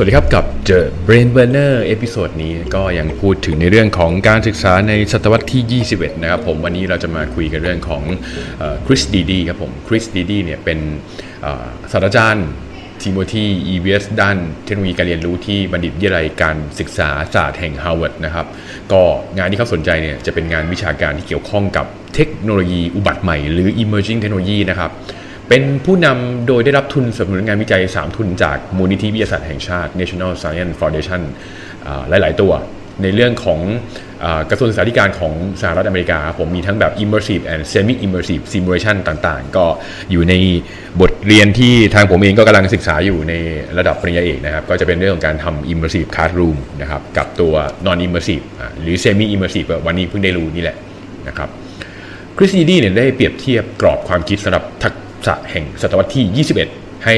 สวัสดีครับกับ The Brain Burner เอพิโซดนี้ก็ยังพูดถึงในเรื่องของการศึกษาในศตวรรษที่ 21 นะครับผมวันนี้เราจะมาคุยกันเรื่องของคริสดีดี้ครับผมคริสดีดี้เนี่ยเป็นศาสตราจารย์ทีโมธีอีเวสด้านเทคโนโลยีการเรียนรู้ที่บัณฑิตวิทยาลัยการศึกษาศาสตร์แห่งฮาร์วาร์ดนะครับ ก็งานที่เขาสนใจเนี่ยจะเป็นงานวิชาการที่เกี่ยวข้องกับเทคโนโลยีอุบัติใหม่ หรือ emerging technology นะครับ เป็นผู้นำโดยได้รับทุนสนับสนุนงานวิจัย 3 ทุนจากมูลนิธิวิทยาศาสตร์แห่งชาติ National Science Foundation หลาย ๆ ตัว ในเรื่องของกระทรวงศึกษาธิการของสหรัฐอเมริกา ผมมีทั้งแบบ immersive and semi immersive simulation ต่างๆ ก็อยู่ในบทเรียนที่ทางผมเองก็กำลังศึกษาอยู่ในระดับปริญญาเอกนะครับ ก็จะเป็นเรื่องของการทำ immersive classroom นะครับ กับตัว non immersive หรือ semi immersive วันนี้เพิ่งได้รู้นี่แหละนะครับคริสตีดีเนี่ยได้เปรียบเทียบกรอบความคิดสำหรับ แห่งศตวรรษที่ 21 ให้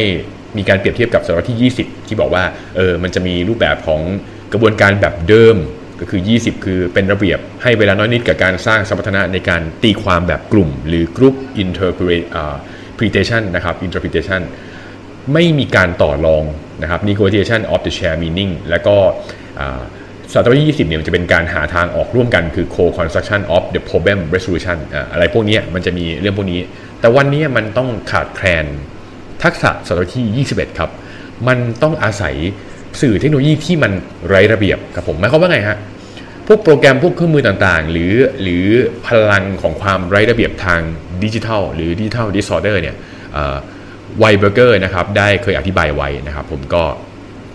มีการเปรียบเทียบกับศตวรรษที่ 20 ที่บอกว่าเออมันจะมีรูปแบบของกระบวนการแบบเดิมก็คือ 20 คือเป็นระเบียบให้เวลาน้อยนิดกับการสร้างสมรรถนะในการตีความแบบกลุ่ม หรือ group interpretation นะครับ interpretation ไม่มีการต่อรองนะครับ negotiation of the share meaning แล้วก็ศตวรรษที่ 20 เนี่ยมันจะเป็นการหาทางออกร่วมกันคือ co-construction of the problem resolution อะไรพวกนี้มันจะมีเรื่องพวกนี้ แต่วันนี้มันต้องขาดแคลนทักษะศตวรรษที่ 21 ครับ มันต้องอาศัยสื่อเทคโนโลยีที่มันไร้ระเบียบครับผมหมายความว่าไงฮะพวกโปรแกรมพวกเครื่องมือต่างๆ หรือหรือพลังของความไร้ระเบียบทางดิจิทัล หรือดิจิทัลดิสออเดอร์เนี่ยไวเบอร์เกอร์นะครับได้เคยอธิบายไว้นะครับ ผมก็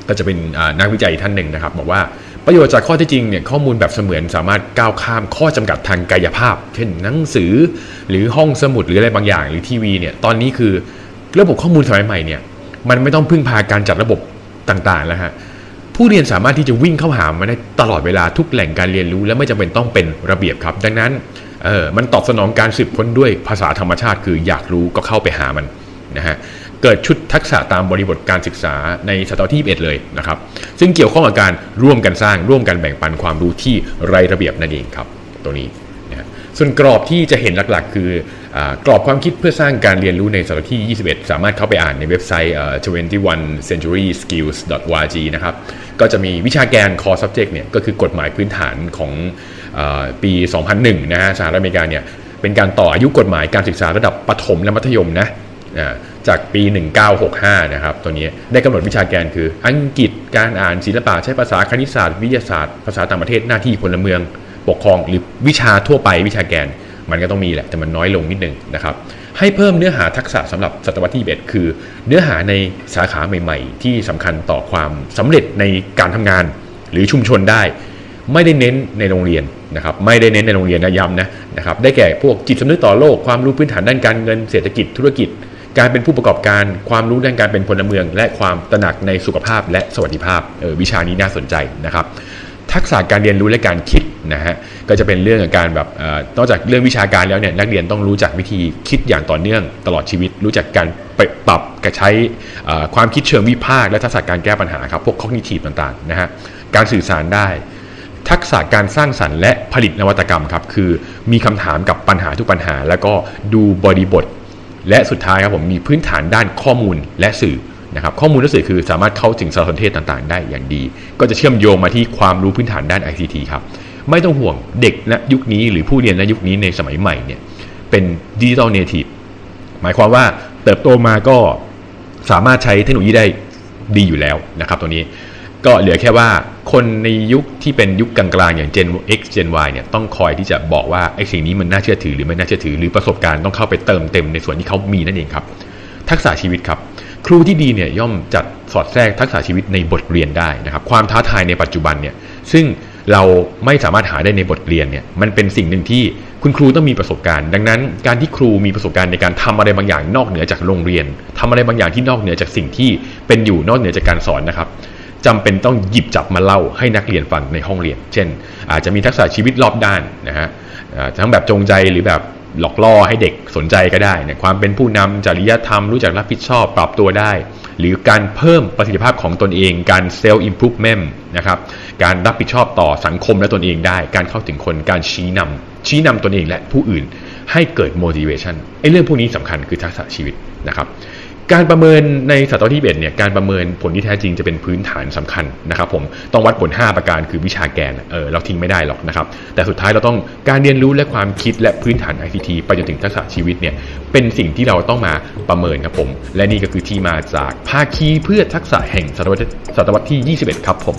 ก็จะเป็นนักวิจัยท่านหนึ่งนะครับ บอกว่า ประโยชน์จากข้อที่จริงเนี่ยข้อมูลแบบเสมือนสามารถก้าวข้ามข้อจำกัดทางกายภาพ เช่นหนังสือ หรือห้องสมุดหรืออะไรบางอย่าง หรือทีวีเนี่ยตอนนี้คือระบบข้อมูลสมัยใหม่เนี่ยมันไม่ต้องพึ่งพาการจัดระบบต่างๆแล้วฮะผู้เรียนสามารถที่จะวิ่งเข้าหามาได้ตลอดเวลาทุกแหล่งการเรียนรู้ และไม่จำเป็นต้องเป็นระเบียบครับ ดังนั้นเออมันตอบสนองการสืบค้นด้วยภาษาธรรมชาติ คืออยากรู้ก็เข้าไปหามันนะฮะ เกิดชุดทักษะตามบริบทการศึกษาในศตวรรษที่ 21 เลยนะครับ ซึ่งเกี่ยวข้องกับการร่วมกันสร้างร่วมกันแบ่งปันความรู้ที่ไรระเบียบนั่นเองครับตัวนี้นะส่วนกรอบที่จะเห็นหลักๆ คือกรอบความคิดเพื่อสร้างการเรียนรู้ในศตวรรษที่ 21 สามารถเข้าไปอ่านในเว็บไซต์ 21centuryskills.org นะครับ ก็จะมีวิชาแกน core subject เนี่ยก็คือกฎหมายพื้นฐานของปี 2001 นะฮะสหรัฐอเมริกาเนี่ยเป็นการต่ออายุกฎหมายการศึกษาระดับประถมและมัธยมนะ จากปี 1965 นะครับ ตัวนี้ได้กำหนดวิชาการคือ อังกฤษการอ่านศิลปะใช้ภาษาคณิตศาสตร์วิทยาศาสตร์ภาษาต่างประเทศหน้าที่พลเมือง ปกครองหรือวิชาทั่วไปวิชาแกนมันก็ต้องมีแหละแต่มันน้อยลงนิดนึงนะครับให้เพิ่มเนื้อหาทักษะสำหรับศตวรรษที่1คือ เนื้อหาในสาขาใหม่ ๆ ที่สำคัญต่อความสำเร็จในการทำงานหรือชุมชนได้ ไม่ได้เน้นในโรงเรียนนะครับไม่ได้เน้นในโรงเรียนนะย้ำนะนะครับได้แก่พวกจิตสำนึกต่อโลกความรู้พื้นฐานด้านการเงินเศรษฐกิจธุรกิจ การเป็นผู้ประกอบการความรู้ด้านการเป็นพลเมือง และความตระหนักในสุขภาพและสวัสดิภาพวิชานี้น่าสนใจนะครับทักษะการเรียนรู้และการคิดนะฮะก็จะเป็นเรื่องการแบบนอกจากเรื่องวิชาการแล้วเนี่ยนักเรียนต้องรู้จักวิธีคิดอย่างต่อเนื่องตลอดชีวิต รู้จักการปรับกระใช้ความคิดเชิงวิพากษ์และทักษะการแก้ปัญหาครับพวก cognitive ต่างๆนะฮะการสื่อสารได้ ทักษะการสร้างสรรค์และผลิตนวัตกรรมครับคือมีคำถามกับปัญหาทุกปัญหา แล้วก็ดูบริบท และสุดท้ายครับผมมีพื้นฐานด้านข้อมูลและสื่อนะครับข้อมูลและสื่อคือสามารถเข้าถึงสารสนเทศต่างๆ ได้อย่างดี ก็จะเชื่อมโยงมาที่ความรู้พื้นฐานด้าน ICT ครับไม่ต้องห่วงเด็กณยุคนี้หรือผู้เรียนณยุคนี้ในสมัยใหม่เนี่ยเป็น digital native หมายความว่าเติบโตมาก็สามารถใช้เทคโนโลยีได้ดีอยู่แล้วนะครับตัวนี้ ก็เหลือแค่ว่าคนในยุคที่เป็นยุคกลางๆอย่าง Gen X Gen Y เนี่ยต้องคอยที่จะบอกว่าไอ้สิ่งนี้มันน่าเชื่อถือหรือไม่น่าเชื่อถือหรือประสบการณ์ต้องเข้าไปเติมเต็มในส่วนที่เขามีนั่นเองครับ ทักษะชีวิตครับ ครูที่ดีเนี่ยย่อมจัดสอดแทรกทักษะชีวิตในบทเรียนได้นะครับ ความท้าทายในปัจจุบันเนี่ยซึ่งเราไม่สามารถหาได้ในบทเรียนเนี่ยมันเป็นสิ่งหนึ่งที่คุณครูต้องมีประสบการณ์ ดังนั้น การที่ครูมีประสบการณ์ในการทำอะไรบางอย่างนอกเหนือจากโรงเรียนทำอะไรบางอย่างที่นอกเหนือจากสิ่งที่เป็นอยู่นอกเหนือจากการสอนนะครับ จำเป็นต้องหยิบจับมาเล่าให้นักเรียนฟังในห้องเรียน เช่น อาจจะมีทักษะชีวิตรอบด้านนะฮะทั้งแบบจงใจหรือแบบหลอกล่อให้เด็กสนใจก็ได้นความเป็นผู้นำจริยธรรมรู้จักรับผิดชอบปรับตัวได้ หรือการเพิ่มประสิทธิภาพของตนเอง การเซลล์อิมพูฟเมนต์นะครับการรับผิดชอบต่อสังคมและตนเองได้ การเข้าถึงคนการชี้นำชี้นำตนเองและผู้อื่นให้เกิด motivation ไอ้เรื่องพวกนี้สำคัญคือทักษะชีวิตนะครับ การประเมินในศตวรรษที่11เนี่ยการประเมินผลที่แท้จริงจะเป็นพื้นฐานสำคัญนะครับผมต้องวัดผล 5 ประการคือวิชาแกนเออเราทิ้งไม่ได้หรอกนะครับแต่สุดท้ายเราต้องการเรียนรู้และความคิดและพื้นฐาน ICT ไปจนถึงทักษะชีวิตเนี่ยเป็นสิ่งที่เราต้องมาประเมินครับผม และนี่ก็คือที่มาจากภาคีเพื่อทักษะแห่งศตวรรษศตวรรษที่ 21 ครับผม